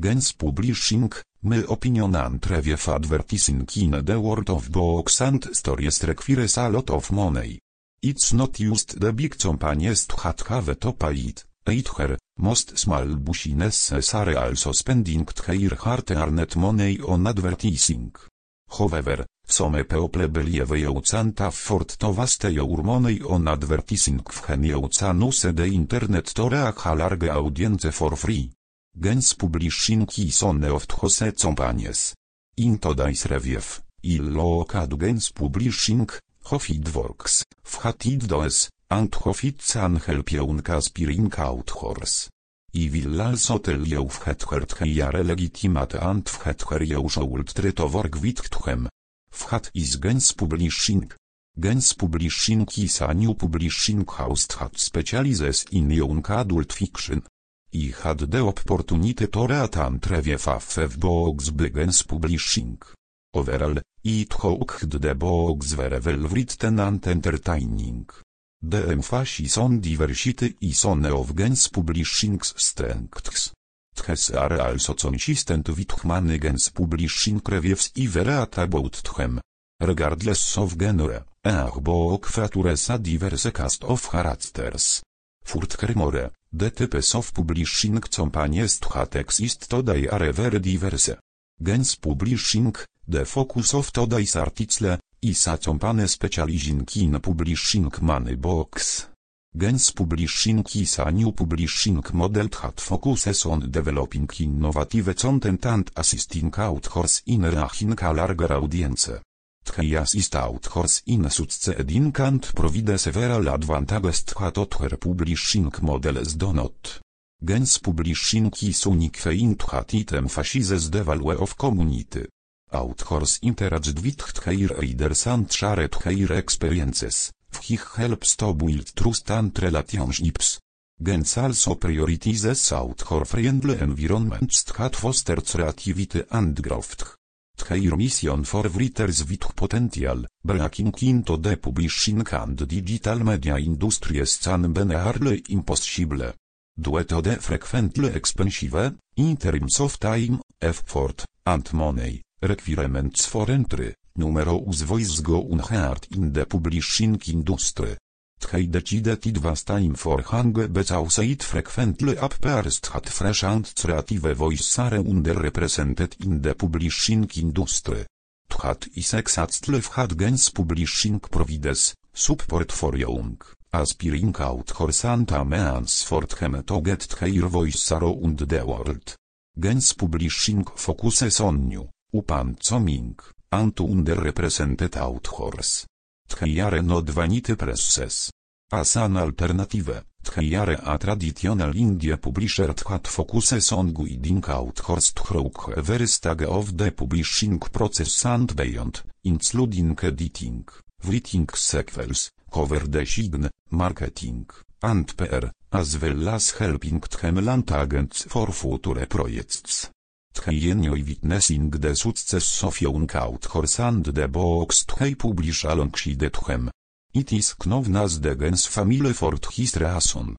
Gens Publishing, my opinion and review advertising in the world of books and stories requires a lot of money. It's not just the big companies that have to pay it, either, most small businesses are also spending their hard-earned money on advertising. However, some people believe you can't afford to waste your money on advertising when you can use the internet to reach a large audience for free. Gens publishing is one of those companies. In today's review, il look at gens publishing, how it works, what it does, and how it can help young aspiring authors. I will also tell you what hurt here legitimate and what where you should try to work with them. Is Gens Publishing? Gens Publishing is a new publishing house that specializes in young adult fiction. I had the opportunity to read and review five books by Gens Publishing. Overall, it hooked the books very well written and entertaining. The emphasis on diversity is one of Gens Publishing's strengths. These are also consistent with Gens Publishing reviews I read about them. Regardless of genre, a book features a diverse cast of characters. Furthermore, the types of publishing companies that exist today are very diverse. Gens Publishing, the focus of today's article, is a company specializing in publishing money books. Gens Publishing is a new publishing model that focuses on developing innovative content and assisting authors in reaching a larger audience. They assist authors in succeeding and provide several advantages that other publishing models do not. Gens Publishing is unique in that it emphasizes of community. Authors interaged with their readers and experiences. He helps to build trust and relationships. Gens also prioritizes author-friendly environments that fosters creativity and growth. Their mission for writers with potential, breaking into the publishing and digital media industries can be nearly impossible. Due to the frequently expensive, in terms of time, effort, and money, requirements for entry, numerous voices go unheard in the publishing industry. They decided it was time for hang because it frequently appears that fresh and creative voices are underrepresented in the publishing industry. That is exactly what Gens Publishing provides, support for young, aspiring authors and means for them to get their voice around the world. Gens Publishing focuses on new, up and coming, and underrepresented authors. They are not vanity presses. As an alternative, they are a traditional indie publisher that focuses on guiding authors through every stage of the publishing process and beyond, including editing, writing sequels, cover design, marketing, and PR, as well as helping them land agents for future projects. They enjoy witnessing the success of young authors and the books they publish alongside them. It is known as Gens family for his reason.